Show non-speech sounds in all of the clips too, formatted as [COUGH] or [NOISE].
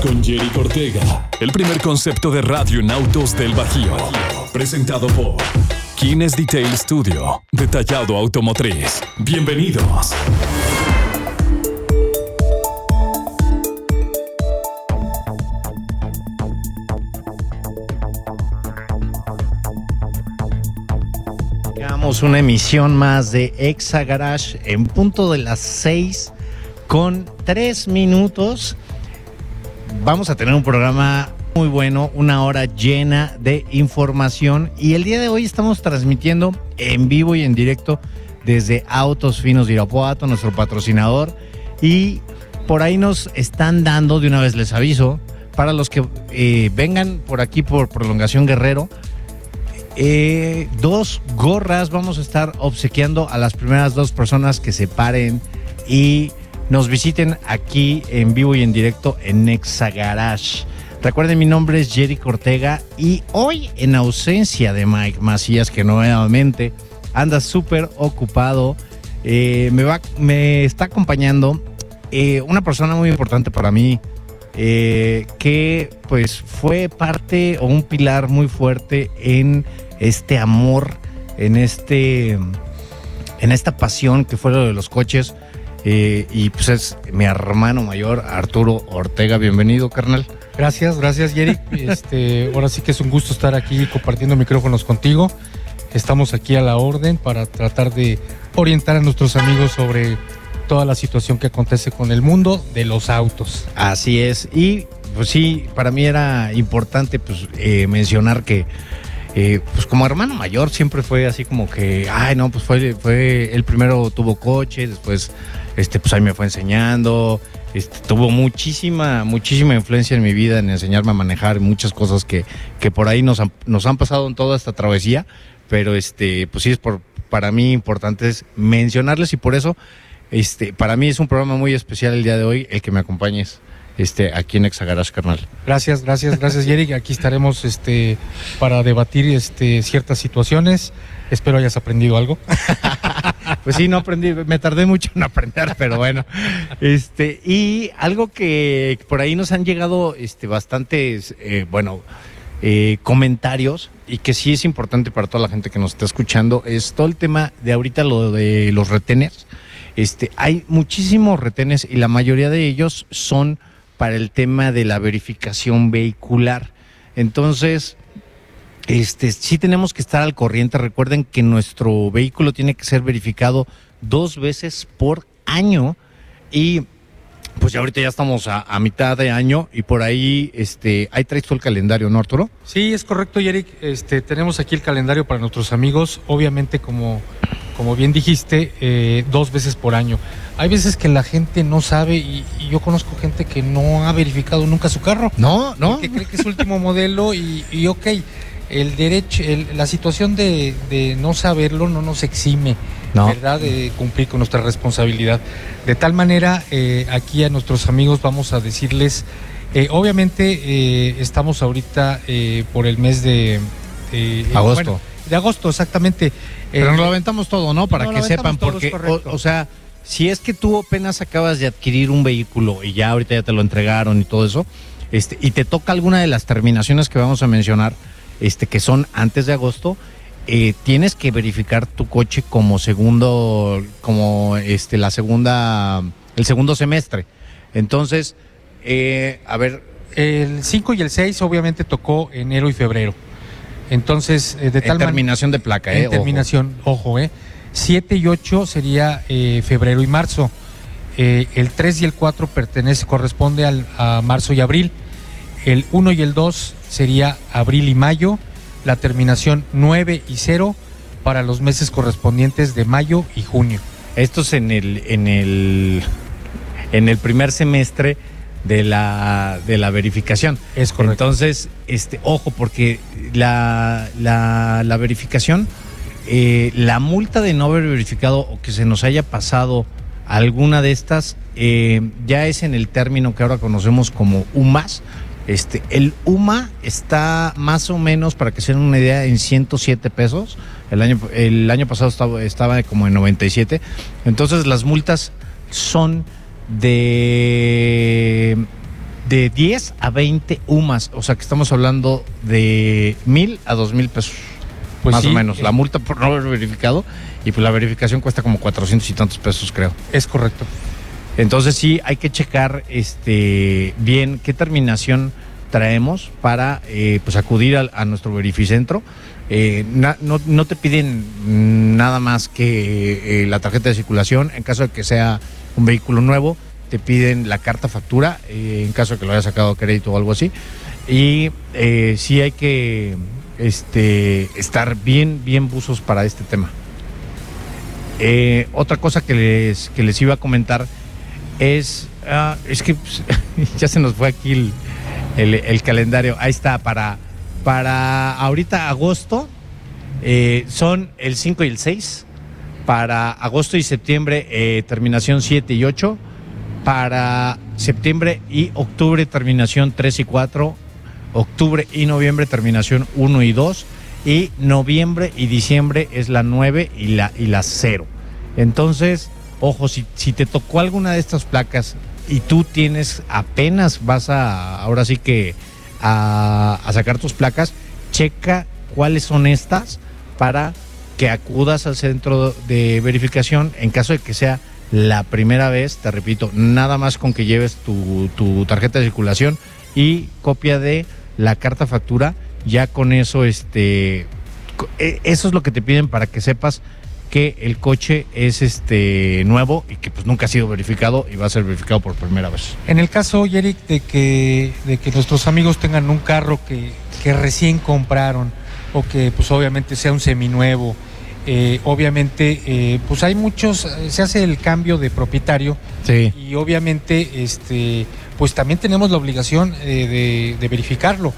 con Jerry Cortega. El primer concepto de radio en autos del Bajío. Presentado por Kines Detail Studio. Detallado automotriz. Bienvenidos. Llegamos una emisión más de Exa Garage en punto de las 6 con 3 minutos. Vamos a tener un programa muy bueno, una hora llena de información y el día de hoy estamos transmitiendo en vivo y en directo desde Autos Finos de Irapuato, nuestro patrocinador y por ahí nos están dando, de una vez les aviso, para los que eh, vengan por aquí por Prolongación Guerrero, eh, dos gorras. Vamos a estar obsequiando a las primeras dos personas que se paren y nos visiten aquí en vivo y en directo en Nexa Garage. Recuerden, mi nombre es Jerry Cortega y hoy, en ausencia de Mike Macías, que nuevamente anda súper ocupado, eh, me, va, me está acompañando eh, una persona muy importante para mí, eh, que pues fue parte o un pilar muy fuerte en este amor, en este, en esta pasión que fue lo de los coches. Eh, y pues es mi hermano mayor, Arturo Ortega. Bienvenido, carnal. Gracias, gracias, Jerry. [LAUGHS] Este, ahora sí que es un gusto estar aquí compartiendo micrófonos contigo. Estamos aquí a la orden para tratar de orientar a nuestros amigos sobre toda la situación que acontece con el mundo de los autos. Así es. Y pues sí, para mí era importante pues eh, mencionar que eh, pues como hermano mayor siempre fue así como que, ay no, pues fue, fue el primero tuvo coche, después este pues ahí me fue enseñando, este, tuvo muchísima, muchísima influencia en mi vida en enseñarme a manejar muchas cosas que, que por ahí nos han, nos han pasado en toda esta travesía, pero este, pues sí es por, para mí importante es mencionarles y por eso este, para mí es un programa muy especial el día de hoy, el que me acompañes este, aquí en Exagarage, carnal. Gracias, gracias, gracias, Jerry. Aquí estaremos este, para debatir este, ciertas situaciones. Espero hayas aprendido algo. [LAUGHS] Pues sí, no aprendí, me tardé mucho en aprender, pero bueno. Este, y algo que por ahí nos han llegado este, bastantes, eh, bueno, eh, comentarios y que sí es importante para toda la gente que nos está escuchando, es todo el tema de ahorita lo de los retenes. Este, hay muchísimos retenes y la mayoría de ellos son para el tema de la verificación vehicular. Entonces, este, sí tenemos que estar al corriente. Recuerden que nuestro vehículo tiene que ser verificado dos veces por año y pues ya ahorita ya estamos a, a mitad de año y por ahí, este, ahí traes tú el calendario, ¿no, Arturo? Sí, es correcto, Eric. Este, tenemos aquí el calendario para nuestros amigos. Obviamente, como, como bien dijiste, eh, dos veces por año. Hay veces que la gente no sabe y, y yo conozco gente que no ha verificado nunca su carro. No, no. Que cree que es último modelo y, y ok, el derecho, el- la situación de, de no saberlo no nos exime, No. ¿verdad? De cumplir con nuestra responsabilidad. De tal manera, eh, aquí a nuestros amigos vamos a decirles, eh, obviamente eh, estamos ahorita eh, por el mes de eh, Agosto. bueno, de agosto, exactamente. Pero Eh, nos lo aventamos todo, ¿no? Para no, que sepan, porque, o, o sea, si es que tú apenas acabas de adquirir un vehículo y ya ahorita ya te lo entregaron y todo eso, este, y te toca alguna de las terminaciones que vamos a mencionar, este, que son antes de agosto, eh, tienes que verificar tu coche como segundo, como este, la segunda, el segundo semestre. Entonces, eh, a ver, el 5 y el 6 obviamente tocó enero y febrero. Entonces, eh, de en tal manera... terminación de placa, En eh. ojo. terminación, ojo, ¿eh? 7 y 8 sería eh, febrero y marzo. El 3 y el 4 pertenece, corresponde al, a marzo y abril. El 1 y el 2 sería abril y mayo. La terminación 9 y 0 para los meses correspondientes de mayo y junio. Esto es en el, en el, en el primer semestre de la, de la verificación. Es correcto. Entonces, este, ojo, porque la, la, la verificación, eh, la multa de no haber verificado o que se nos haya pasado alguna de estas, eh, ya es en el término que ahora conocemos como UMAS. Este, el UMA está más o menos, para que se den una idea, en 107 pesos. El año, el año pasado estaba, estaba como en 97. Entonces las multas son de, de 10 a 20 UMAS. O sea que estamos hablando de mil a dos mil pesos. Pues más sí, o menos. La multa por no haber verificado. Y pues la verificación cuesta como 400 y tantos pesos, creo. Es correcto. Entonces sí hay que checar este bien qué terminación traemos para eh, pues acudir al- a, nuestro verificentro. Eh, no, te piden nada más que eh, la tarjeta de circulación. En caso de que sea un vehículo nuevo, te piden la carta factura, en caso de que lo hayas sacado a crédito o algo así. Y sí hay que este, estar bien, bien buzos para este tema. Otra cosa que les, que les iba a comentar es, ah, es que pues, [LAUGHS] ya se nos fue aquí el, el- el calendario. Ahí está, para, para ahorita agosto eh, son el 5 y el 6. Para agosto y septiembre, eh, terminación 7 y 8. Para septiembre y octubre, terminación 3 y 4. Octubre y noviembre, terminación 1 y 2. Y noviembre y diciembre es la 9 y la, y la 0. Entonces, ojo, si, si te tocó alguna de estas placas y tú tienes apenas vas a, ahora sí que a, sacar tus placas, checa cuáles son estas para que acudas al centro de verificación en caso de que sea la primera vez, te repito, nada más con que lleves tu, tu tarjeta de circulación y copia de la carta factura, ya con eso, este, eh, eso es lo que te piden para que sepas que el coche es este nuevo y que pues nunca ha sido verificado y va a ser verificado por primera vez. En el caso, Eric, de que, de que nuestros amigos tengan un carro que, que recién compraron o que pues obviamente sea un seminuevo, eh, obviamente eh, pues hay muchos, eh, se hace el cambio de propietario Sí. y obviamente este pues también tenemos la obligación eh, de, de verificarlo.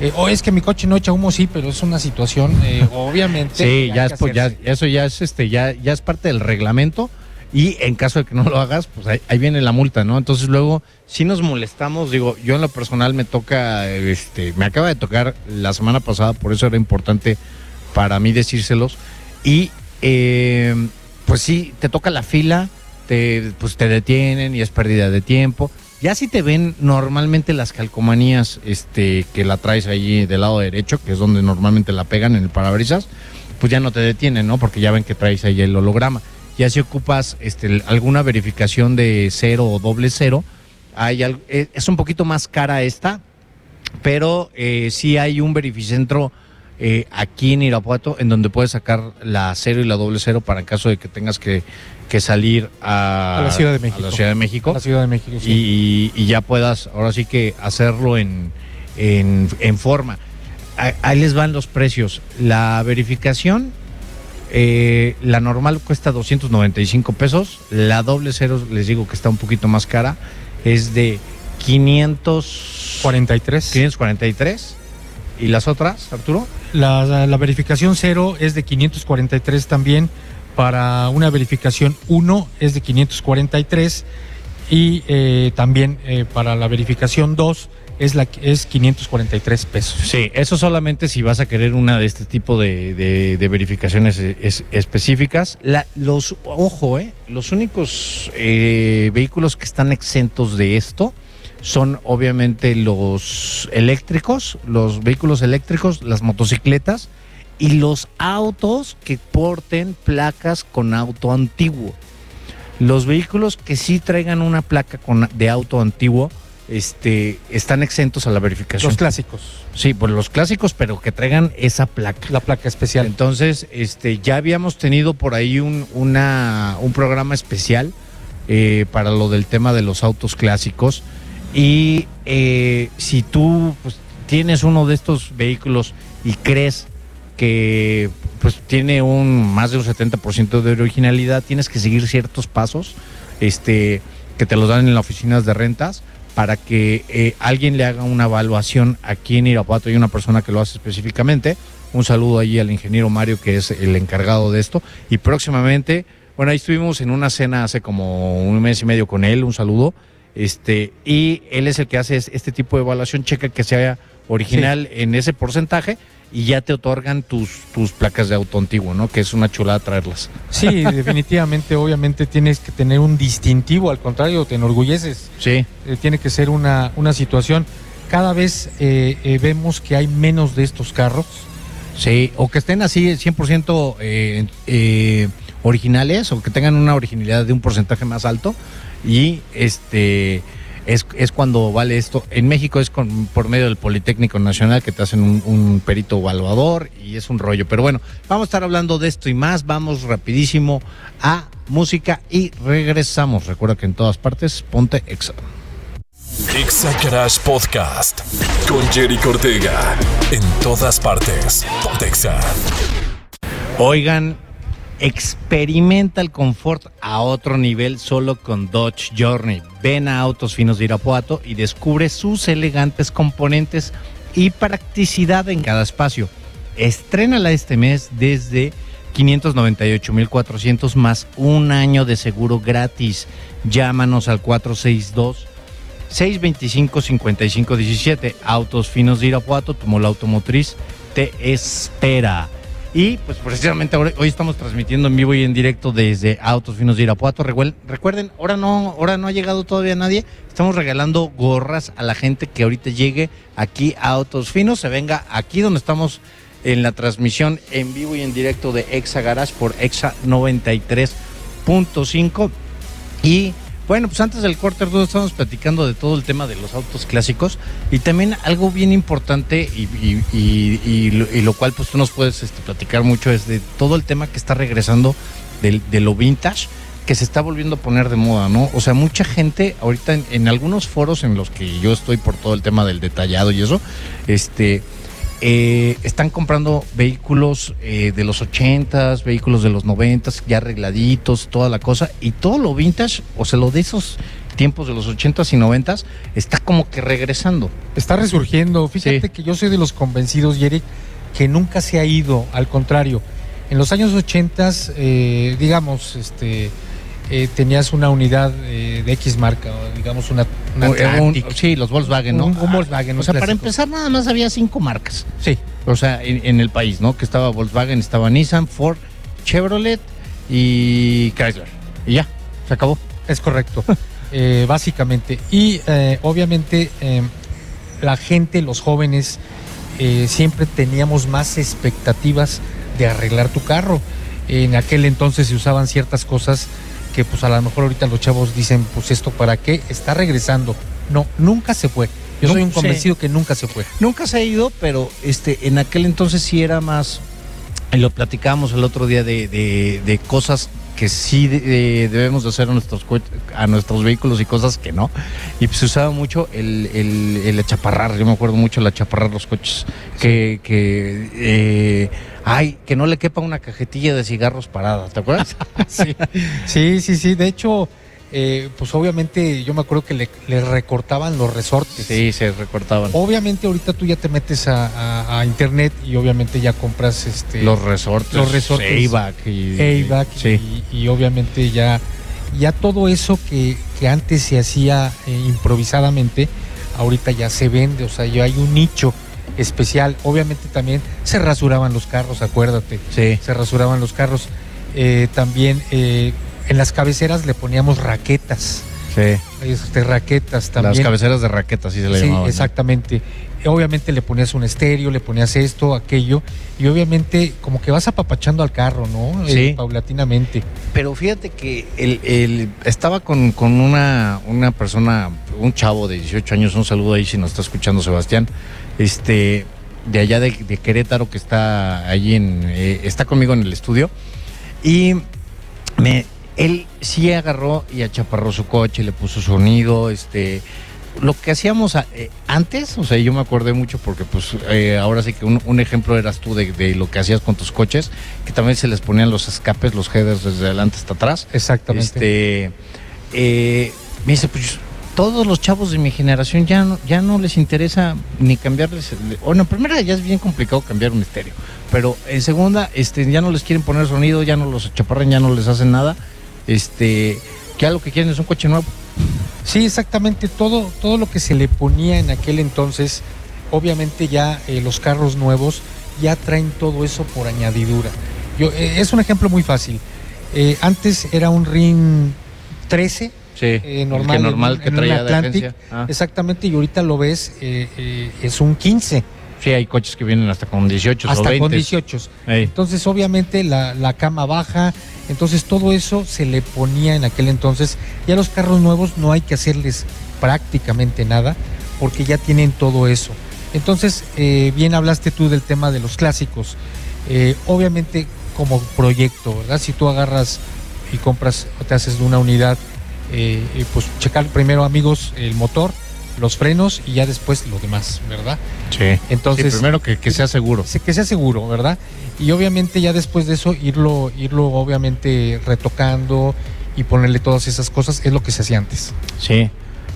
Eh, o es que mi coche no echa humo, sí, pero es una situación, eh, [LAUGHS] obviamente. Sí, ya es, pues, ya, eso ya es este, ya, ya es parte del reglamento y en caso de que no lo hagas, pues ahí, ahí viene la multa, ¿no? Entonces luego, si nos molestamos, digo, yo en lo personal me toca, este, me acaba de tocar la semana pasada, por eso era importante para mí decírselos. Y eh, pues sí, te toca la fila, te, pues te detienen y es pérdida de tiempo. Ya si te ven normalmente las calcomanías este, que la traes ahí del lado derecho, que es donde normalmente la pegan en el parabrisas, pues ya no te detienen, ¿no? Porque ya ven que traes ahí el holograma. Ya si ocupas este, alguna verificación de cero o doble cero, hay al- eh, es un poquito más cara esta, pero eh, sí hay un verificentro eh, aquí en Irapuato en donde puedes sacar la cero y la doble cero para en caso de que tengas que, que salir a, A la Ciudad de México. a la Ciudad de México La Ciudad de México, sí. y, y ya puedas ahora sí que hacerlo en, en, en forma. Ahí les van los precios. La verificación, eh, la normal cuesta 295 pesos. La doble cero, les digo que está un poquito más cara, es de 500, 43. 543. ¿Y las otras, Arturo? La, verificación 0 es de 543 también. Para una verificación 1 es de 543. Y eh, también eh, para la verificación 2 es, la, es 543 pesos. Sí, eso solamente si vas a querer una de este tipo de, de- de verificaciones es- específicas. La- los, ojo, eh, los únicos eh, vehículos que están exentos de esto son obviamente los eléctricos, los vehículos eléctricos, las motocicletas y los autos que porten placas con auto antiguo. Los vehículos que sí traigan una placa con, de auto antiguo este, están exentos a la verificación. Los clásicos. Sí, por los clásicos, pero que traigan esa placa. La placa especial. Entonces, este, ya habíamos tenido por ahí un, una, un programa especial eh, para lo del tema de los autos clásicos. Y eh, si tú pues, tienes uno de estos vehículos y crees que pues tiene un más de un 70% de originalidad, tienes que seguir ciertos pasos este, que te los dan en las oficinas de rentas para que eh, alguien le haga una evaluación aquí en Irapuato. Hay una persona que lo hace específicamente. Un saludo allí al ingeniero Mario, que es el encargado de esto. Y próximamente, bueno, ahí estuvimos en una cena hace como un mes y medio con él. Un saludo. Este, y él es el que hace es- este tipo de evaluación, checa que sea original en ese porcentaje y ya te otorgan tus, tus placas de auto antiguo, ¿no? Que es una chulada traerlas. Sí, [LAUGHS] definitivamente, obviamente tienes que tener un distintivo, al contrario, te enorgulleces. Sí. Eh, tiene que ser una, una situación. Cada vez eh, eh, vemos que hay menos de estos carros. Sí, o que estén así 100% eh, eh, originales o que tengan una originalidad de un porcentaje más alto y este es, es cuando vale esto. En México es con, por medio del Politécnico Nacional que te hacen un, un perito evaluador y es un rollo. Pero bueno, vamos a estar hablando de esto y más. Vamos rapidísimo a música y regresamos. Recuerda que en todas partes ponte exa. Exa Garage Podcast con Jerry Cortega. En todas partes. Pontexa. Oigan, experimenta el confort a otro nivel solo con Dodge Journey. Ven a Autos Finos de Irapuato y descubre sus elegantes componentes y practicidad en cada espacio. Estrénala este mes desde 598,400 más un año de seguro gratis. Llámanos al 462 625-5517. Autos Finos de Irapuato, tu mola automotriz te espera. Y pues precisamente hoy estamos transmitiendo en vivo y en directo desde Autos Finos de Irapuato. Recuerden, ahora no, ahora no ha llegado todavía nadie. Estamos regalando gorras a la gente que ahorita llegue aquí a Autos Finos. Se venga aquí donde estamos en la transmisión en vivo y en directo de Exa Garage por Exa 93.5. Y bueno, pues antes del corte Arturo, estábamos platicando de todo el tema de los autos clásicos y también algo bien importante y, lo, cual pues tú nos puedes este, platicar mucho es de todo el tema que está regresando de, lo vintage que se está volviendo a poner de moda, ¿no? O sea, mucha gente ahorita en algunos foros en los que yo estoy por todo el tema del detallado y eso, este, eh, están comprando vehículos eh, de los 80s, vehículos de los 90s, ya arregladitos, toda la cosa, y todo lo vintage, o sea, lo de esos tiempos de los 80s y 90s, está como que regresando. Está resurgiendo. Fíjate Sí. que yo soy de los convencidos, Jerry, que nunca se ha ido. Al contrario, en los años 80, eh, digamos, este, eh, tenías una unidad eh, de X marca, o digamos una, una Un- un- Atlantic. sí, los Volkswagen, ¿no? Un- un Volkswagen, O un sea, para empezar, nada más había cinco marcas. Sí, O sea, en, en el país, ¿no? Que estaba Volkswagen, estaba Nissan, Ford, Chevrolet y Chrysler. Y ya, se acabó. es correcto. [LAUGHS] Eh, básicamente. Y eh, obviamente eh, la gente, los jóvenes, eh, siempre teníamos más expectativas de arreglar tu carro. En aquel entonces se usaban ciertas cosas que pues a lo mejor ahorita los chavos dicen, pues esto para qué, está regresando. No, nunca se fue. Yo soy un sí. convencido que nunca se fue. Nunca se ha ido, pero este, en aquel entonces sí era más. y Lo platicábamos el otro día de, de- de cosas que sí de- debemos de hacer a nuestros, a nuestros vehículos y cosas que no. Y pues se usaba mucho el, el, el achaparrar. Yo me acuerdo mucho el achaparrar los coches. Que, que eh, ay, que no le quepa una cajetilla de cigarros parada. ¿Te acuerdas? [LAUGHS] Sí, sí, sí, sí. De hecho, eh, pues obviamente yo me acuerdo que le, le recortaban los resortes. sí, se recortaban. Obviamente ahorita tú ya te metes a, a- a internet y obviamente ya compras este Los resortes. Los resortes. Ayback y. AVAC Sí. y, y obviamente ya, ya todo eso que, que antes se hacía eh, improvisadamente, ahorita ya se vende, o sea, ya hay un nicho especial. Obviamente también se rasuraban los carros, acuérdate, Sí. se rasuraban los carros. Eh, también eh, en las cabeceras le poníamos raquetas, Sí. este, raquetas también. Las cabeceras de raqueta, así se le Sí, llamaban. ¿no? exactamente. Obviamente le ponías un estéreo, le ponías esto, aquello, y obviamente como que vas apapachando al carro, ¿no? Sí. Eh, paulatinamente. Pero fíjate que el- estaba con, con una, una persona, un chavo de 18 años, un saludo ahí si nos está escuchando Sebastián, este, de allá de, de Querétaro que está allí en, eh, está conmigo en el estudio y me, él sí agarró y achaparró su coche, le puso sonido, este, lo que hacíamos a- eh, antes, o sea, yo me acordé mucho porque pues eh, ahora sí que un, un ejemplo eras tú de, de lo que hacías con tus coches, que también se les ponían los escapes, los headers desde adelante hasta atrás. Exactamente. Este, eh, me dice, pues todos los chavos de mi generación ya no, ya no les interesa ni cambiarles. Bueno, en primera ya es bien complicado cambiar un estéreo, pero en segunda este, ya no les quieren poner sonido, ya no los chaparran, ya no les hacen nada. Este, que algo que quieren es un coche nuevo. Sí, exactamente. Todo, todo lo que se le ponía en aquel entonces, obviamente ya eh, los carros nuevos ya traen todo eso por añadidura. Yo, eh, es un ejemplo muy fácil. Eh, antes era un RIN 13, Sí, eh, normal, que normal en- que en traía de Atlantic. agencia. Ah. exactamente, y ahorita lo ves, eh, eh, es un 15, Sí, hay coches que vienen hasta con 18 o hasta 20. con 18. Ey. Entonces, obviamente, la, la cama baja, entonces todo eso se le ponía en aquel entonces. Ya los carros nuevos no hay que hacerles prácticamente nada, porque ya tienen todo eso. Entonces, eh, bien hablaste tú del tema de los clásicos. Eh, obviamente, como proyecto, ¿verdad? Si tú agarras y compras o te haces de una unidad, eh, eh, pues checar primero, amigos, el motor, los frenos y ya después lo demás, ¿verdad? Sí. Entonces, Sí, primero que, que sea seguro. se- que sea seguro, ¿verdad? Y obviamente ya después de eso irlo, irlo obviamente retocando y ponerle todas esas cosas es lo que se hacía antes. Sí.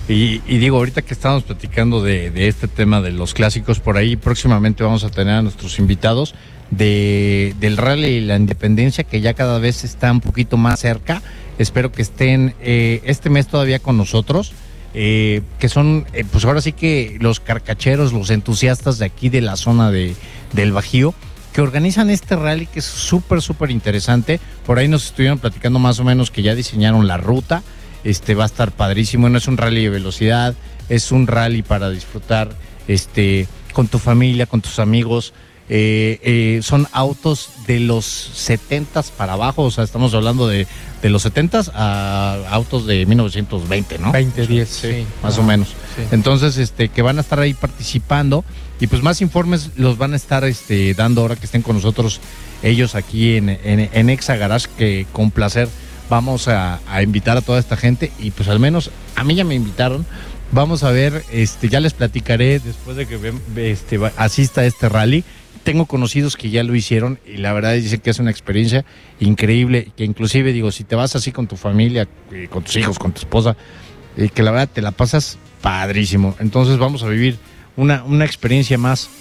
Y, y digo, ahorita que estamos platicando de, de este tema de los clásicos por ahí, próximamente vamos a tener a nuestros invitados de, del rally y la independencia, que ya cada vez está un poquito más cerca. Espero que estén eh, este mes todavía con nosotros. Eh, que son, eh, pues ahora sí que los carcacheros, los entusiastas de aquí de la zona de, del Bajío, que organizan este rally que es súper, súper interesante. Por ahí nos estuvieron platicando más o menos que ya diseñaron la ruta. Este va a estar padrísimo. No es un rally de velocidad, es un rally para disfrutar este, con tu familia, con tus amigos. Eh, son autos de los 70 para abajo, o sea, estamos hablando de, de los 70 a autos de 1920, ¿no? 20, 10, Sí, sí. más o menos. sí. Entonces, este, que van a estar ahí participando y pues más informes los van a estar este, dando ahora que estén con nosotros ellos aquí en, en, en Exa Garage, que con placer vamos a, a invitar a toda esta gente y pues al menos a mí ya me invitaron. Vamos a ver, este, ya les platicaré después de que este, asista a este rally. Tengo conocidos que ya lo hicieron y la verdad dicen que es una experiencia increíble, que inclusive digo, si te vas así con tu familia, eh, con tus hijos, con tu esposa, eh, que la verdad te la pasas padrísimo. Entonces vamos a vivir una, una experiencia más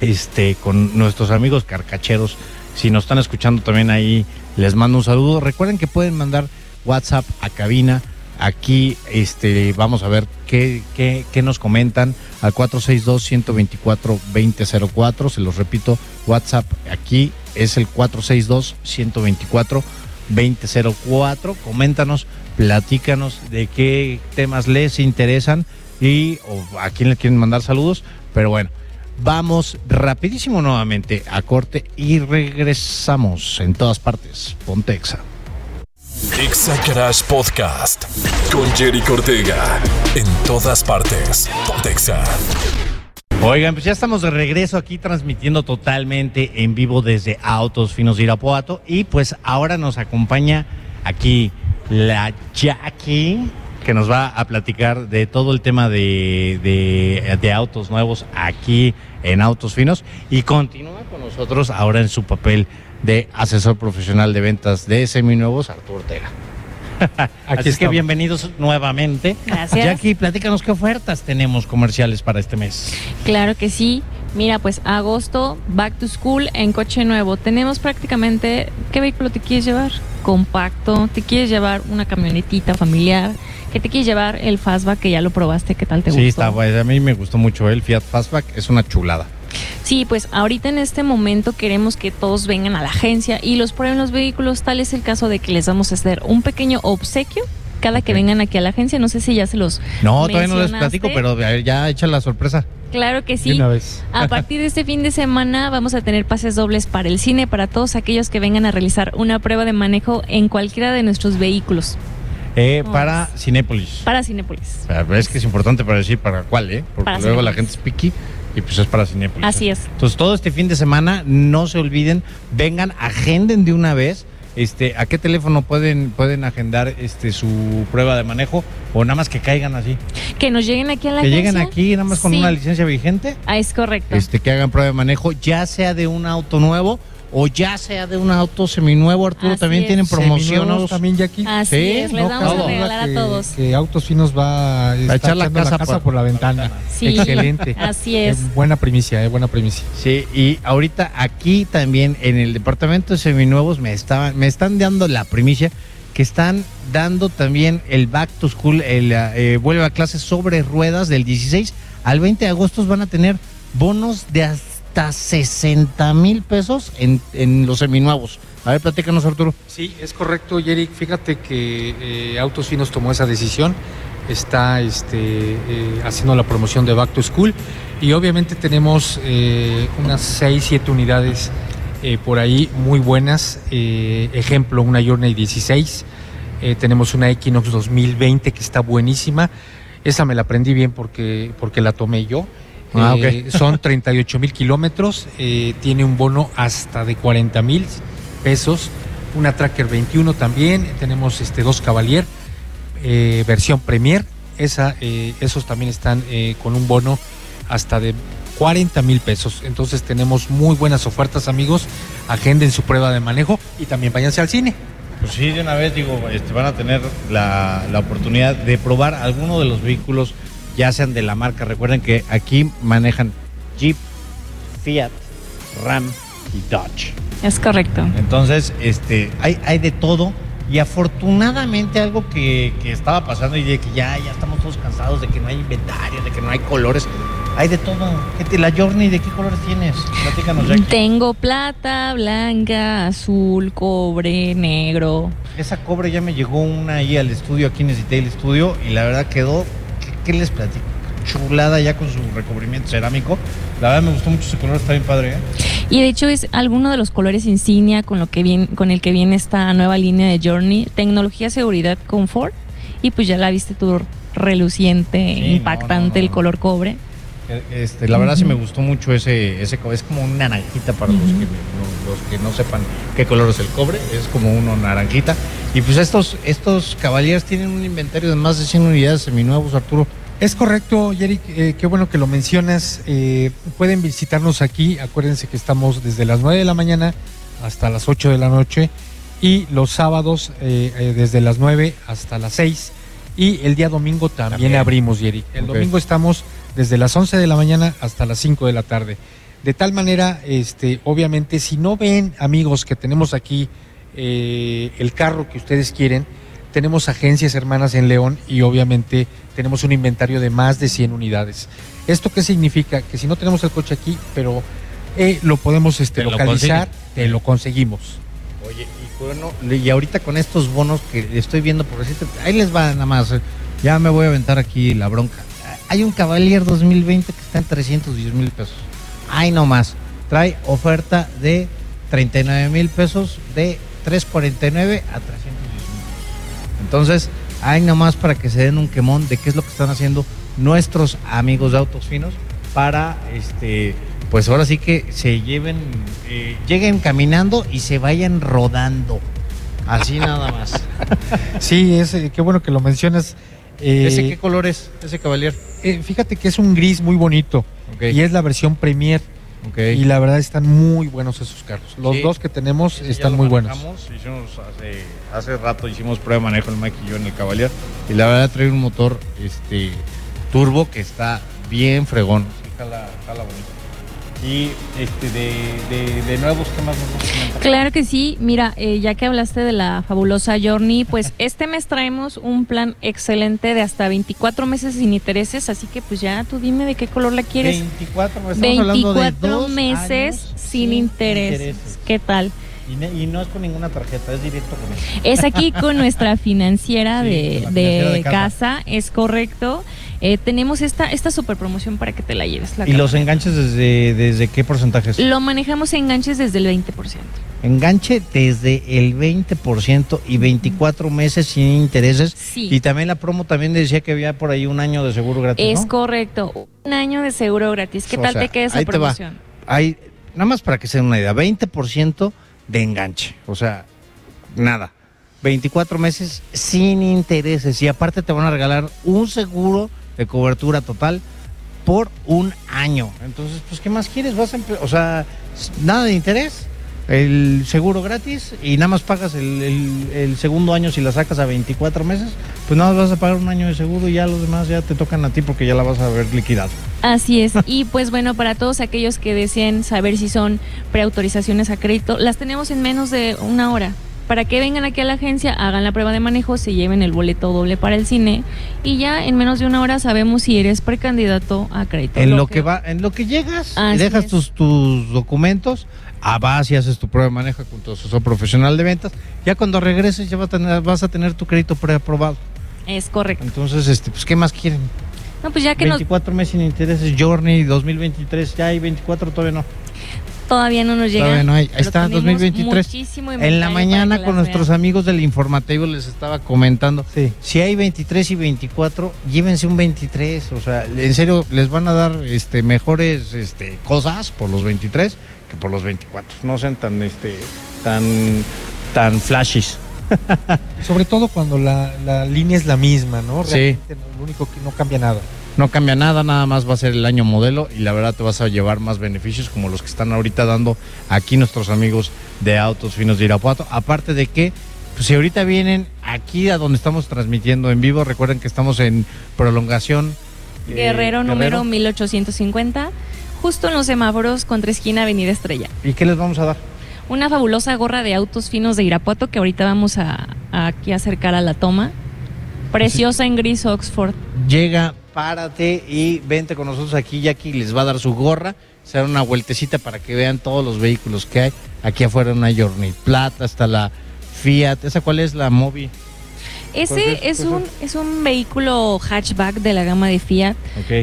este, con nuestros amigos carcacheros. Si nos están escuchando también ahí, les mando un saludo. Recuerden que pueden mandar WhatsApp a cabina. Aquí este, vamos a ver qué, qué, qué nos comentan al 462-124-2004. Se los repito, WhatsApp aquí es el 462-124-2004. Coméntanos, platícanos de qué temas les interesan y a quién le quieren mandar saludos. Pero bueno, vamos rapidísimo nuevamente a corte y regresamos en todas partes. Pontexa. Exa Garage Podcast con Jerry Cortega. En todas partes. Pontexa. Oigan, pues ya estamos de regreso aquí transmitiendo totalmente en vivo desde Autos Finos de Irapuato y pues ahora nos acompaña aquí la Jackie que nos va a platicar de todo el tema de, de- de autos nuevos aquí en Autos Finos y continúa con nosotros ahora en su papel de asesor profesional de ventas de seminuevos, Arturo Ortega. [LAUGHS] Aquí Así es que bienvenidos nuevamente. Gracias. Jackie, platícanos qué ofertas tenemos comerciales para este mes. Claro que sí. Mira, pues agosto, back to school en coche nuevo. Tenemos prácticamente, ¿qué vehículo te quieres llevar? Compacto, te quieres llevar una camionetita familiar, que te quieres llevar el fastback que ya lo probaste, ¿qué tal te sí, gustó? está bueno. A mí me gustó mucho el Fiat Fastback, es una chulada. Sí, pues ahorita en este momento queremos que todos vengan a la agencia y los prueben los vehículos. Tal es el caso de que les vamos a hacer un pequeño obsequio cada que vengan aquí a la agencia. No sé si ya se los. No, todavía no les platico, pero a ver, ya echa la sorpresa. Claro que De sí. una vez. A partir de este fin de semana vamos a tener pases dobles para el cine para todos aquellos que vengan a realizar una prueba de manejo en cualquiera de nuestros vehículos Eh, para Cinépolis. para Cinépolis. Es que es importante para decir para cuál, ¿eh? Porque Para luego la gente es piqui y pues es para Cinépolis. Así es. Entonces, todo este fin de semana, no se olviden, vengan, agenden de una vez. Este, ¿A qué teléfono pueden, pueden agendar este, su prueba de manejo? O nada más que caigan así. Que nos lleguen aquí a la Que agencia. lleguen aquí nada más con Sí. una licencia vigente. Ah, es correcto. este, que hagan prueba de manejo, ya sea de un auto nuevo o ya sea de un auto seminuevo, Arturo, Así también es. tienen promociones. también, Jackie. Así Sí, es, les no, vamos a regalar a que, todos. que Autos Finos va a echar la casa casa por- por, la ventana. Sí, Excelente. así es. Eh, buena primicia, eh, buena primicia. Sí, y ahorita aquí también en el departamento de seminuevos me estaban, me están dando la primicia que están dando también el back to school, el eh, vuelve a clases sobre ruedas del 16 al 20 de agosto van a tener bonos de hasta 60 mil pesos en, en los seminuevos. A ver, platícanos Arturo. Sí, es correcto, Yerick. Fíjate que eh, Autos Finos tomó esa decisión. Está este, eh, haciendo la promoción de Back to School. Y obviamente tenemos eh, unas 6, 7 unidades por ahí muy buenas. Ejemplo, una Journey 16. Eh, tenemos una Equinox 2020 que está buenísima. Esa me la aprendí bien porque, porque la tomé yo. Ah, Eh, son 38 mil kilómetros. eh, tiene un bono hasta de 40 mil pesos. Una Tracker 21 también. Tenemos este, dos Cavalier, eh, versión Premier. Esa, eh, esos también están eh, con un bono hasta de 40 mil pesos. Entonces tenemos muy buenas ofertas, amigos. Agenden su prueba de manejo y también váyanse al cine. Pues sí, de una vez digo, este, van a tener la, la oportunidad de probar alguno de los vehículos, ya sean de la marca. Recuerden que aquí manejan Jeep, Fiat, Ram y Dodge. Es correcto. Entonces, este, hay, hay de todo. Y afortunadamente algo que, que estaba pasando y de que ya, ya estamos todos cansados de que no hay inventario, de que no hay colores. Hay de todo. ¿Qué te- la Journey, ¿de qué colores tienes? Platícanos, Jackie. Tengo plata, blanca, azul, cobre, negro. Esa cobre ya me llegó una ahí al estudio, aquí necesité el estudio y la verdad quedó, ¿qué, les platico? Chulada ya con su recubrimiento cerámico. La verdad me gustó mucho ese color, está bien padre, ¿eh? Y de hecho es alguno de los colores insignia con lo que viene, con el que viene esta nueva línea de Journey. Tecnología, seguridad, confort. Y pues ya la viste tú reluciente, Sí, no, impactante no, no. el color cobre. Este, la verdad sí me gustó mucho ese, ese es como un naranjita para los, que, no, los que no sepan qué color es el cobre, es como uno naranjita. Y pues estos, estos caballeros tienen un inventario de más de 100 unidades seminuevos, Arturo. Es correcto, Yerick, eh, qué bueno que lo mencionas. Eh, pueden visitarnos aquí, acuérdense que estamos desde las 9 de la mañana hasta las 8 de la noche y los sábados eh, eh, desde las 9 hasta las 6 y el día domingo también, También. abrimos, Yerick. El domingo estamos desde las 11 de la mañana hasta las 5 de la tarde. De tal manera, este, obviamente, si no ven, amigos, que tenemos aquí eh, el carro que ustedes quieren, tenemos agencias hermanas en León y obviamente tenemos un inventario de más de 100 unidades. ¿Esto qué significa? Que si no tenemos el coche aquí, pero eh, lo podemos este, Te lo localizar, consiguen. te lo conseguimos. Oye, y bueno, y ahorita con estos bonos que estoy viendo por decirte, ahí les va nada más, eh, ya me voy a aventar aquí la bronca. Hay un Cavalier 2020 que está en 310 mil pesos. Ay, no más. Trae oferta de 39 mil pesos de 349 a 310 mil. Entonces, hay nomás para que se den un quemón de qué es lo que están haciendo nuestros amigos de Autos Finos para, este, pues ahora sí que se lleven, eh, lleguen caminando y se vayan rodando. Así nada más. [LAUGHS] Sí, es, eh, qué bueno que lo mencionas. Eh, ¿Ese qué color es? Ese Cavalier. eh, fíjate que es un gris muy bonito y es la versión Premier y la verdad están muy buenos esos carros. Los Sí. dos que tenemos Ese están muy buenos. manejamos, hicimos hace, hace rato hicimos prueba de manejo el Mike y yo en el Cavalier y la verdad trae un motor este turbo que está bien fregón. Sí, jala, jala bonito. Y este de, de, de nuevos, ¿qué más nos vas a comentar? Claro que sí, mira, eh, ya que hablaste de la fabulosa Journey, pues [LAUGHS] este mes traemos un plan excelente de hasta 24 meses sin intereses, así que pues ya tú dime de qué color la quieres. 24, estamos hablando de 24 dos meses años sin intereses. ¿Qué tal? Y, ne- y no es con ninguna tarjeta, es directo con eso. Es aquí con nuestra financiera Sí, de, financiera de casa. es correcto. Eh, tenemos esta, esta super promoción para que te la lleves. la ¿Y los enganches desde, desde qué porcentajes? Lo manejamos en enganches desde el 20%. Enganche desde el 20% y 24 meses sin intereses. Sí. Y también la promo también decía que había por ahí un año de seguro gratis. Es ¿no? correcto. Un año de seguro gratis. ¿Qué O tal sea, te queda esa ahí te va. promoción? Hay, nada más para que se den una idea, 20% de enganche. O sea, nada. 24 meses sin intereses. Y aparte te van a regalar un seguro de cobertura total por un año. Entonces, pues, ¿qué más quieres? Vas a o sea, nada de interés. el seguro gratis y nada más pagas el, el- el segundo año si la sacas a 24 meses, pues nada más vas a pagar un año de seguro y ya los demás ya te tocan a ti porque ya la vas a ver liquidado. Así es. [LAUGHS] Y pues bueno, para todos aquellos que deseen saber si son preautorizaciones a crédito, las tenemos en menos de una hora. Para que vengan aquí a la agencia, hagan la prueba de manejo, se lleven el boleto doble para el cine y ya en menos de una hora sabemos si eres precandidato a crédito. En lo que va, en lo que llegas y dejas es. tus, tus documentos, ah, vas y haces tu prueba de manejo con tu asesor profesional de ventas. Ya cuando regreses ya va a tener- vas a tener tu crédito preaprobado. Es correcto. Entonces, este, pues, ¿qué más quieren? No, pues ya que nos, 24 meses sin intereses, Journey 2023, ya hay 24, todavía no. Todavía no nos llega. Todavía no hay. Ahí pero está, tenemos 2023. muchísimo En la mañana con nuestros vean. amigos del informativo les estaba comentando. Sí. Si hay 23 y 24, llévense un 23. O sea, en serio, les van a dar este, mejores este, cosas por los 23 que por los 24. No sean tan, este, tan, tan flashes. Sobre todo cuando la, la línea es la misma, ¿no? Sí. Realmente no- lo único que no cambia nada. No cambia nada, nada más va a ser el año modelo y la verdad te vas a llevar más beneficios como los que están ahorita dando aquí nuestros amigos de Autos Finos de Irapuato. Aparte de que, pues si ahorita vienen aquí a donde estamos transmitiendo en vivo, recuerden que estamos en prolongación. eh, Guerrero número 1850, justo en los semáforos contra esquina Avenida Estrella. ¿Y qué les vamos a dar? Una fabulosa gorra de autos finos de Irapuato que ahorita vamos a, a aquí a acercar a la toma. Preciosa en gris Oxford. Llega, párate y vente con nosotros aquí. Jackie les va a dar su gorra. Se da una vueltecita para que vean todos los vehículos que hay. Aquí afuera una Journey Plata, hasta la Fiat. ¿Esa cuál es la Mobi? ¿Cuál Ese es? es un, es un vehículo hatchback de la gama de Fiat.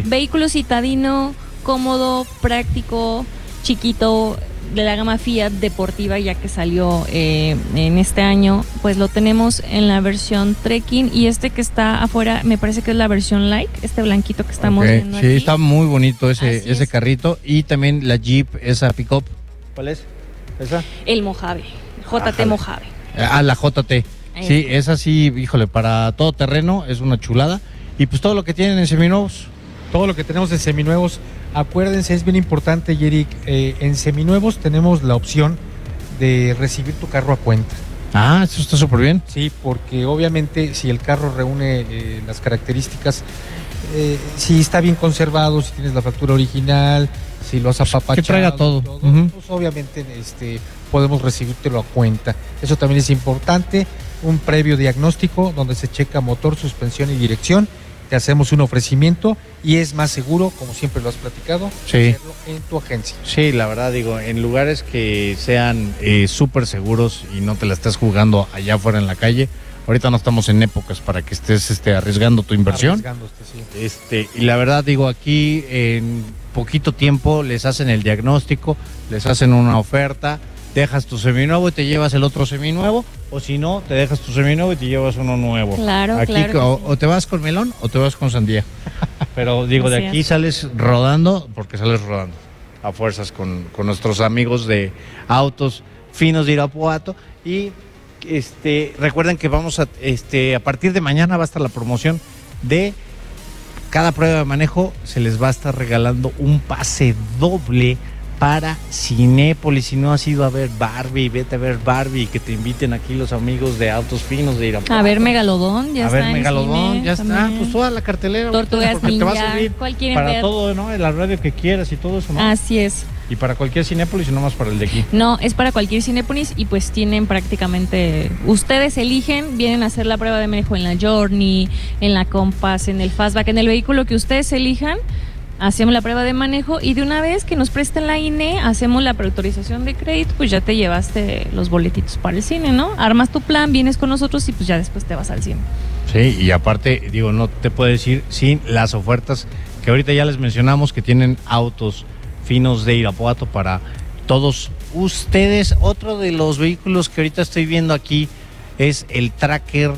Vehículo citadino, cómodo, práctico, chiquito, de la gama Fiat deportiva, ya que salió eh, en este año, pues lo tenemos en la versión trekking y este que está afuera, me parece que es la versión light, este blanquito que estamos viendo Sí, aquí. está muy bonito ese, Así ese es. carrito. Y también la Jeep, esa pickup. ¿Cuál es? ¿Esa? El Mojave, JT Ájale. Mojave. Ah, la JT. Ahí Sí, está. esa sí, híjole, para todo terreno es una chulada. Y pues todo lo que tienen en seminuevos. Todo lo que tenemos en seminuevos, acuérdense, es bien importante, Yerick, eh, en seminuevos tenemos la opción de recibir tu carro a cuenta. Ah, eso está súper bien. Sí, porque obviamente si el carro reúne eh, las características, eh, si está bien conservado, si tienes la factura original, si lo has apapachado, que traiga todo. Pues obviamente este, podemos recibírtelo a cuenta. Eso también es importante. Un previo diagnóstico donde se checa motor, suspensión y dirección. Te hacemos un ofrecimiento y es más seguro, como siempre lo has platicado, Sí. hacerlo en tu agencia. Sí, la verdad, digo, en lugares que sean eh, súper seguros y no te la estés jugando allá afuera en la calle. Ahorita no estamos en épocas para que estés este, arriesgando tu inversión. Arriesgando este, sí. Este, y la verdad, digo, aquí en poquito tiempo les hacen el diagnóstico, les hacen una oferta, dejas tu seminuevo y te llevas el otro seminuevo, o si no, te dejas tu seminuevo y te llevas uno nuevo. Claro, aquí claro o, o te vas con melón o te vas con sandía. [LAUGHS] Pero digo, de aquí es. sales rodando, porque sales rodando a fuerzas con, con nuestros amigos de autos finos de Irapuato. Y este, recuerden que vamos a, este, a partir de mañana va a estar la promoción de cada prueba de manejo se les va a estar regalando un pase doble para Cinépolis. Si no has ido a ver Barbie, vete a ver Barbie que te inviten aquí los amigos de Autos Finos de Irapuato. A ver Megalodón, ya a está ver en Megalodón, cine ya está, también. pues toda la cartelera. Tortugas porque te va a Ninja, servir ¿cuál quieren para ver? todo, ¿no? La radio que quieras y todo eso, ¿no? Así es. Y para cualquier Cinépolis y no más para el de aquí. No, es para cualquier Cinépolis y pues tienen prácticamente, ustedes eligen, vienen a hacer la prueba de manejo en la Journey, en la Compass, en el Fastback, en el vehículo que ustedes elijan, hacemos la prueba de manejo y de una vez que nos presten la INE, hacemos la preautorización de crédito, pues ya te llevaste los boletitos para el cine, ¿no? Armas tu plan, vienes con nosotros y pues ya después te vas al cine. Sí, y aparte, digo, no te puedes ir sin las ofertas que ahorita ya les mencionamos que tienen autos finos de Irapuato para todos ustedes. Otro de los vehículos que ahorita estoy viendo aquí es el Tracker,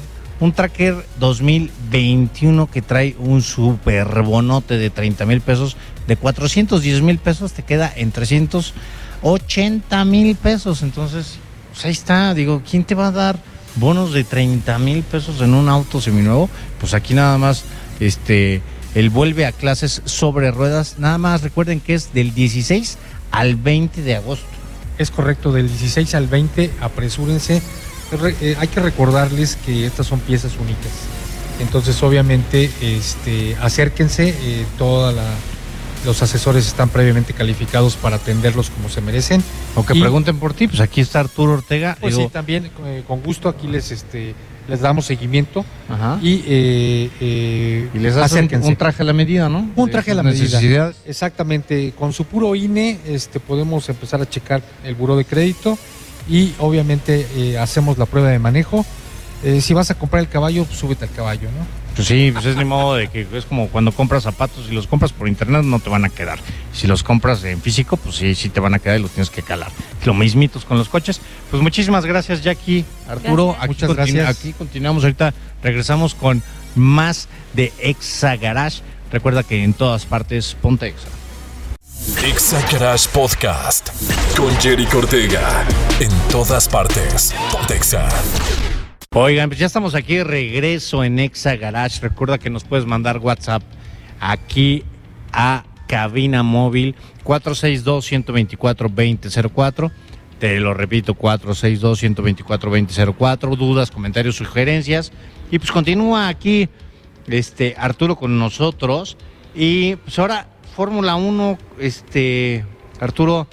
un Tracker 2021 que trae un super bonote de 30 mil pesos, de 410 mil pesos te queda en 380 mil pesos. Entonces, pues ahí está, digo, ¿quién te va a dar bonos de 30 mil pesos en un auto seminuevo? Pues aquí nada más, este, el vuelve a clases sobre ruedas. Nada más recuerden que es del 16 al 20 de agosto. Es correcto, del 16 al 20, apresúrense. Eh, hay que recordarles que estas son piezas únicas. Entonces, obviamente, este, acérquense, eh, todos los asesores están previamente calificados para atenderlos como se merecen. O que Y- pregunten por ti, pues aquí está Arturo Ortega. Pues digo, sí, también eh, con gusto aquí les, este, les damos seguimiento ajá. y, eh, eh, Y les hacen acérquense. un traje a la medida, ¿no? Un traje a la medida. Exactamente, con su puro INE este, podemos empezar a checar el buró de crédito y obviamente eh, hacemos la prueba de manejo. Eh, si vas a comprar el caballo, pues, súbete al caballo, ¿no? Pues sí, pues es ni modo de que es como cuando compras zapatos, si los compras por internet no te van a quedar. Si los compras en físico, pues sí, sí te van a quedar y los tienes que calar. Lo mismitos con los coches. Pues muchísimas gracias, Jackie, Arturo. Gracias. Aquí, Muchas continu- gracias. aquí continuamos ahorita, regresamos con más de Exa Garage. Recuerda que en todas partes ponte Exa. Exa Garage Podcast con Jerry Cortega. En todas partes. Pontexa. Oigan, pues ya estamos aquí regreso en Exa Garage. Recuerda que nos puedes mandar WhatsApp aquí a cabina móvil 462-124-2004. Te lo repito, 462-124-2004. Dudas, comentarios, sugerencias. Y pues continúa aquí este Arturo con nosotros. Y pues ahora, Fórmula 1, este Arturo,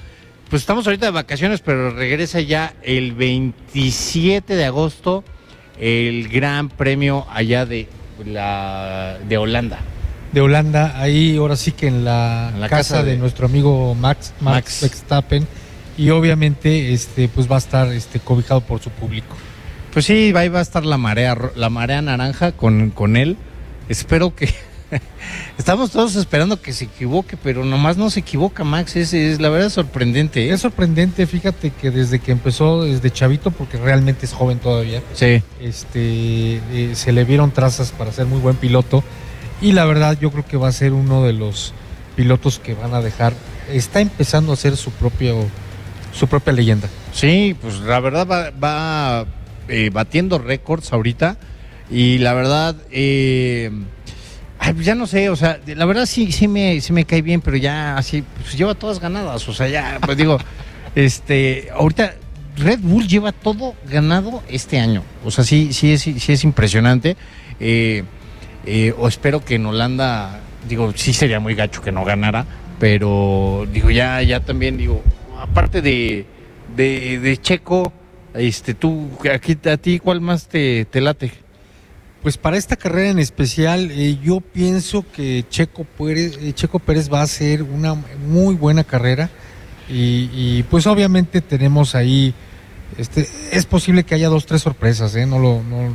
pues estamos ahorita de vacaciones, pero regresa ya el 27 de agosto el Gran Premio allá de la de Holanda. De Holanda, ahí ahora sí que en la, En la casa, casa de, de- nuestro amigo Max, Max, Max. Verstappen y obviamente este, pues va a estar este, cobijado por su público. Pues sí, ahí va a estar la marea la marea naranja con, con él. Espero que [LAUGHS] estamos todos esperando que se equivoque, pero nomás no se equivoca Max, es, es la verdad es sorprendente. ¿eh? Es sorprendente, fíjate que desde que empezó, desde chavito, porque realmente es joven todavía, Sí. este, eh, se le vieron trazas para ser muy buen piloto y la verdad yo creo que va a ser uno de los pilotos que van a dejar, está empezando a hacer su propio, su propia leyenda. Sí, pues la verdad va, va, eh, batiendo récords ahorita y la verdad, eh, ay, pues ya no sé, o sea, la verdad sí, sí me, sí me cae bien, pero ya así, pues lleva todas ganadas, o sea, ya, pues digo, este, ahorita Red Bull lleva todo ganado este año, o sea, sí, sí es, sí es impresionante, eh, eh, o espero que en Holanda, digo, sí sería muy gacho que no ganara, pero digo, ya, ya también, digo, aparte de, de, de Checo, este, tú, aquí, a ti, ¿cuál más te, te late? Pues para esta carrera en especial, eh, yo pienso que Checo Pérez, eh, Checo Pérez va a hacer una muy buena carrera y, y, pues obviamente tenemos ahí, este, es posible que haya dos, tres sorpresas, ¿eh? no, lo, no,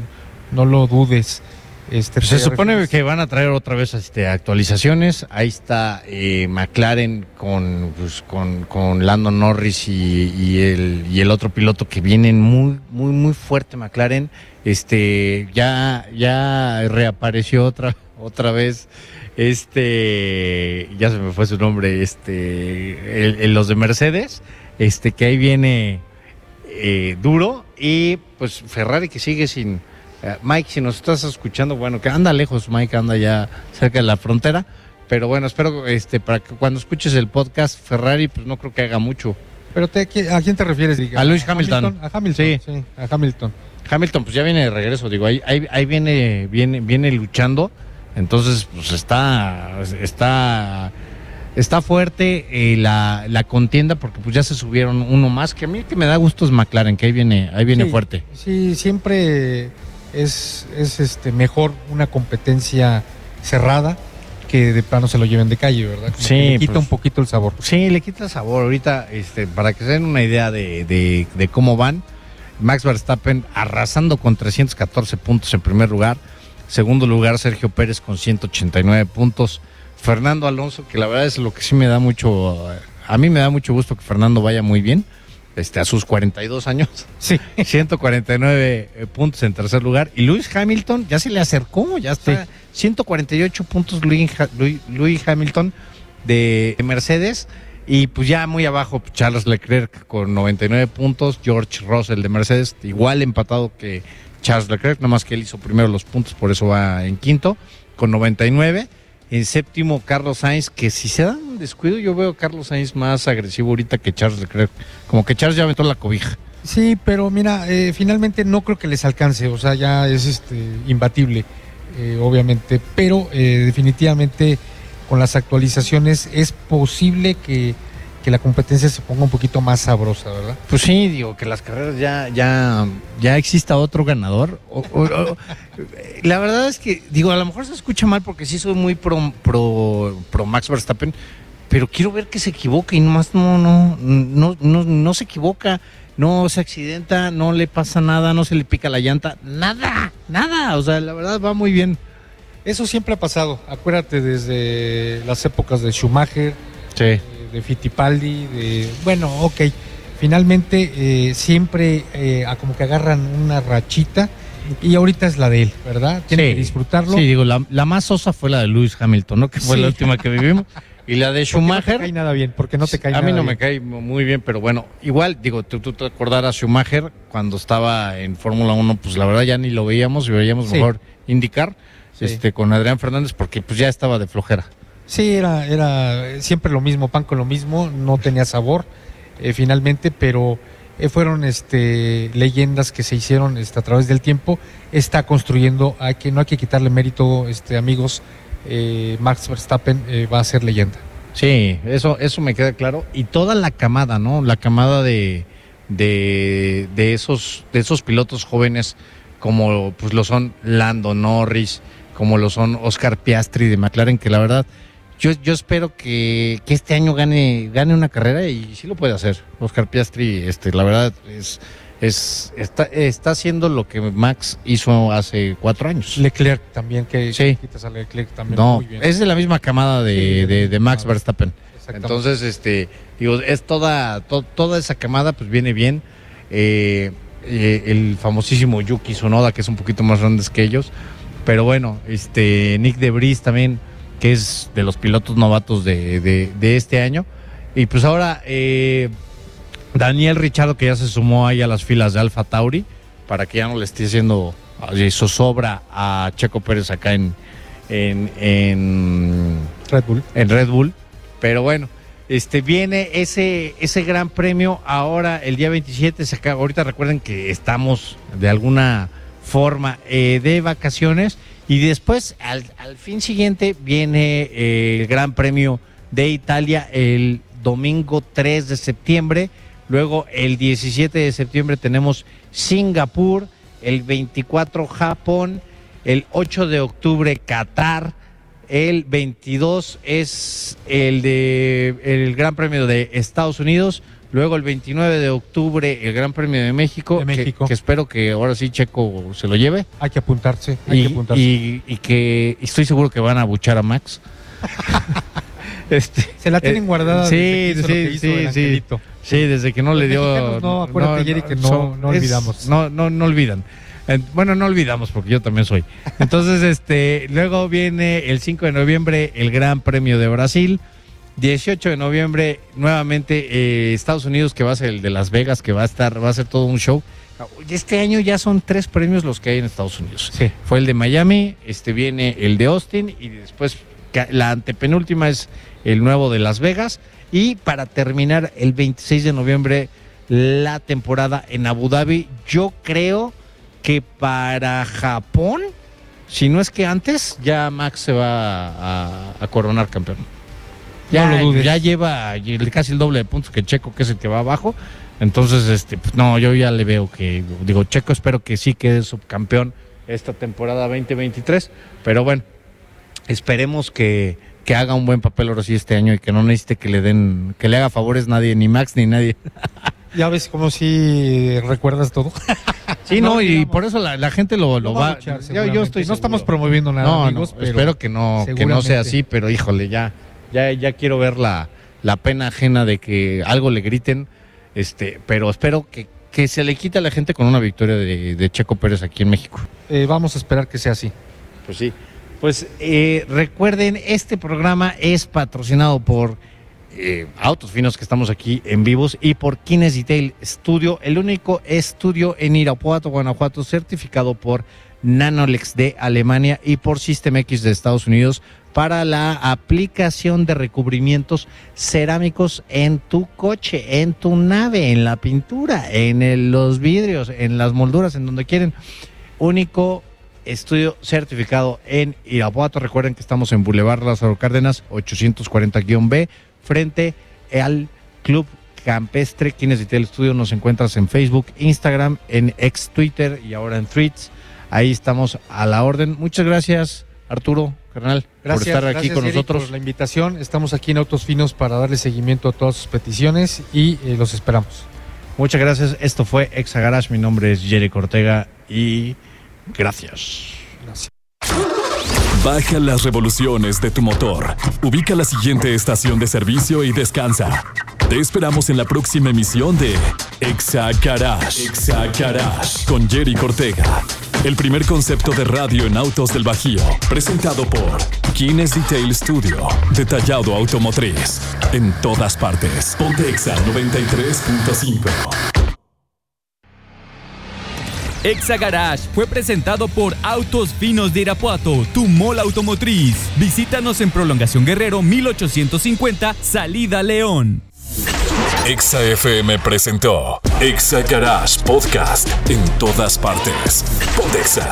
no lo dudes. Este, Pues se supone que van a traer otra vez este, actualizaciones. Ahí está eh, McLaren con, pues, con, con Lando Norris y, y el, y el otro piloto que vienen muy, muy, muy fuerte McLaren. Este, ya, ya reapareció otra, [LAUGHS] otra vez. Este, ya se me fue su nombre, este, el- el- los de Mercedes, este, que ahí viene eh, duro. Y pues Ferrari que sigue sin, Mike, si nos estás escuchando, bueno, que anda lejos, Mike anda ya cerca de la frontera, pero bueno, espero este para que cuando escuches el podcast Ferrari, pues no creo que haga mucho. Pero te- ¿a quién te refieres? diga? A Lewis Hamilton. A Hamilton, Sí. sí, a Hamilton. Hamilton, pues ya viene de regreso, digo, ahí, ahí, ahí viene, viene, viene luchando, entonces pues está, está, está fuerte eh, la, la contienda porque pues ya se subieron uno más, que a mí que me da gusto es McLaren, que ahí viene, ahí viene Sí, fuerte. Sí, siempre es, es este mejor una competencia cerrada que de plano se lo lleven de calle, ¿verdad? Como Sí, que le quita pues. un poquito el sabor. Sí, le quita sabor. Ahorita, este, para que se den una idea de, de- de cómo van, Max Verstappen arrasando con 314 puntos en primer lugar. Segundo lugar, Sergio Pérez con 189 puntos. Fernando Alonso, que la verdad es lo que sí me da mucho, eh, a mí me da mucho gusto que Fernando vaya muy bien, este, a sus 42 años. Sí. [LAUGHS] 149 eh, puntos en tercer lugar. Y Lewis Hamilton ya se le acercó, ya está. 148 puntos Lewis, Ha- Lewis- Lewis Hamilton de, de Mercedes. Y pues ya muy abajo Charles Leclerc con 99 puntos. George Russell de Mercedes, igual empatado que Charles Leclerc, nada más que él hizo primero los puntos, por eso va en quinto, con 99. En séptimo, Carlos Sainz, que si se da un descuido, yo veo Carlos Sainz más agresivo ahorita que Charles Leclerc. Como que Charles ya aventó la cobija. Sí, pero mira, eh, finalmente no creo que les alcance, o sea, ya es este imbatible, eh, obviamente, pero eh, definitivamente con las actualizaciones es posible que, que la competencia se ponga un poquito más sabrosa, ¿verdad? Pues sí, digo que las carreras ya, ya, ya exista otro ganador. O- o- o- [LAUGHS] la verdad es que, digo, a lo mejor se escucha mal porque sí soy muy pro, pro, pro Max Verstappen, pero quiero ver que se equivoque y nomás no, no, no, no, no se equivoca, no se accidenta, no le pasa nada, no se le pica la llanta, nada, nada. O sea, la verdad va muy bien. Eso siempre ha pasado, acuérdate desde las épocas de Schumacher, Sí. De Fittipaldi, de bueno, ok. Finalmente eh, siempre eh, a como que agarran una rachita y ahorita es la de él, ¿verdad? Tiene Sí. que disfrutarlo. Sí, digo, la, la más sosa fue la de Lewis Hamilton, ¿no? Que fue Sí. la última que vivimos. [LAUGHS] Y la de Porque no Schumacher. te cae nada bien, porque no te cae a mí nada no me cae muy bien, pero bueno, igual, digo, tú, tú te acordarás Schumacher cuando estaba en Fórmula 1, pues la verdad ya ni lo veíamos y veíamos mejor indicar Sí. este, con Adrián Fernández porque pues ya estaba de flojera. Sí, era, era siempre lo mismo, pan con lo mismo, no tenía sabor eh, finalmente, pero eh, fueron este, leyendas que se hicieron este, a través del tiempo. Está construyendo, hay que, no hay que quitarle mérito, este, amigos, eh, Max Verstappen eh, va a ser leyenda. Sí, eso, eso me queda claro. Y toda la camada, ¿no? La camada de, de, de esos, de esos pilotos jóvenes, como pues lo son Lando Norris, como lo son Oscar Piastri de McLaren, que la verdad, yo, yo espero que, que este año gane, gane una carrera y sí lo puede hacer. Oscar Piastri, este, la verdad, es, es, está, está haciendo lo que Max hizo hace cuatro años. Leclerc también, que, Sí. quitas a Leclerc también. No, muy bien. es de la misma camada de, Sí, de- de Max Verstappen. Entonces, este, digo, es toda, to- toda esa camada, pues viene bien. Eh, eh, el famosísimo Yuki Tsunoda, que es un poquito más grandes que ellos. Pero bueno, este, Nick Debris también, que es de los pilotos novatos de, de- de este año. Y pues ahora, eh, Daniel Richardo, que ya se sumó ahí a las filas de Alfa Tauri, para que ya no le esté haciendo zozobra a Checo Pérez acá en, en, en Red Bull. en Red Bull. Pero bueno, este viene ese, ese gran premio ahora el día 27. Se acaba, ahorita recuerden que estamos de alguna forma eh, de vacaciones. Y después, al, al fin siguiente, viene eh, el Gran Premio de Italia el domingo 3 de septiembre. Luego, el 17 de septiembre, tenemos Singapur. El 24, Japón. El 8 de octubre, Qatar. El 22 es el de el Gran Premio de Estados Unidos. Luego el 29 de octubre el Gran Premio de México. De que- México. Que, espero que ahora sí Checo se lo lleve. Hay que apuntarse, hay Y, que apuntarse. y- y que estoy seguro que van a buchar a Max. [LAUGHS] este, Se la tienen eh, guardada. sí, desde sí, sí, sí. desde que no Los le dio. no, acuérdate, Jerry, que no- son- no es- olvidamos. no, no, no olvidan. Bueno, no olvidamos porque yo también soy. [LAUGHS] Entonces, este, luego viene el 5 de noviembre el Gran Premio de Brasil. 18 de noviembre nuevamente eh, Estados Unidos que va a ser el de Las Vegas que va a estar va a ser todo un show. Este año ya son tres premios los que hay en Estados Unidos. Sí. Fue el de Miami, este viene el de Austin y después la antepenúltima es el nuevo de Las Vegas y para terminar el 26 de noviembre la temporada en Abu Dhabi. Yo creo que para Japón, si no es que antes, ya Max se va a, a coronar campeón. Ya, No lo dudes. ya lleva el- casi el doble de puntos que Checo, que es el que va abajo. Entonces, este, pues, no, yo ya le veo que, digo, Checo espero que sí quede subcampeón esta temporada 2023, pero bueno, esperemos que, que haga un buen papel ahora sí este año y que no necesite que le den, que le haga favores nadie, ni Max ni nadie. [LAUGHS] Ya ves como si recuerdas todo. Sí, no, [LAUGHS] No, y digamos. por eso la, la gente lo, va luchar, yo, yo estoy no estamos promoviendo nada, No, amigos, no, pero espero que no, que no sea así, pero híjole, ya, ya, ya quiero ver la, la pena ajena de que algo le griten, este, pero espero que, que se le quite a la gente con una victoria de, de Checo Pérez aquí en México. eh, vamos a esperar que sea así. Pues sí. Pues eh, recuerden, este programa es patrocinado por eh, Autos Finos que estamos aquí en vivos y por Kines Detail Studio, el único estudio en Irapuato, Guanajuato, certificado por Nanolex de Alemania y por System X de Estados Unidos para la aplicación de recubrimientos cerámicos en tu coche, en tu nave, en la pintura, en los vidrios, en las molduras, en donde quieren. Único estudio certificado en Irapuato. Recuerden que estamos en Boulevard Lázaro Cárdenas, 840-B, frente al Club Campestre. Quienes el estudio nos encuentras en Facebook, Instagram, en ex Twitter y ahora en Threads. Ahí estamos a la orden. Muchas gracias, Arturo, carnal, Gracias, por estar aquí gracias, con Eric, nosotros. por la invitación. Estamos aquí en Autos Finos para darle seguimiento a todas sus peticiones y eh, los esperamos. Muchas gracias. Esto fue Exa Garage. Mi nombre es Jerry Cortega y gracias. Gracias. Baja las revoluciones de tu motor. Ubica la siguiente estación de servicio y descansa. Te esperamos en la próxima emisión de Exa Garage. Exa Garage con Jerry Cortega. El primer concepto de radio en autos del Bajío. Presentado por Kines Detail Studio. Detallado automotriz. En todas partes. Ponte Exa 93.5. Exa Garage fue presentado por Autos Finos de Irapuato, tu mola automotriz. Visítanos en Prolongación Guerrero 1850, Salida León. Exa FM presentó Exa Garage Podcast en todas partes. Ponte Exa.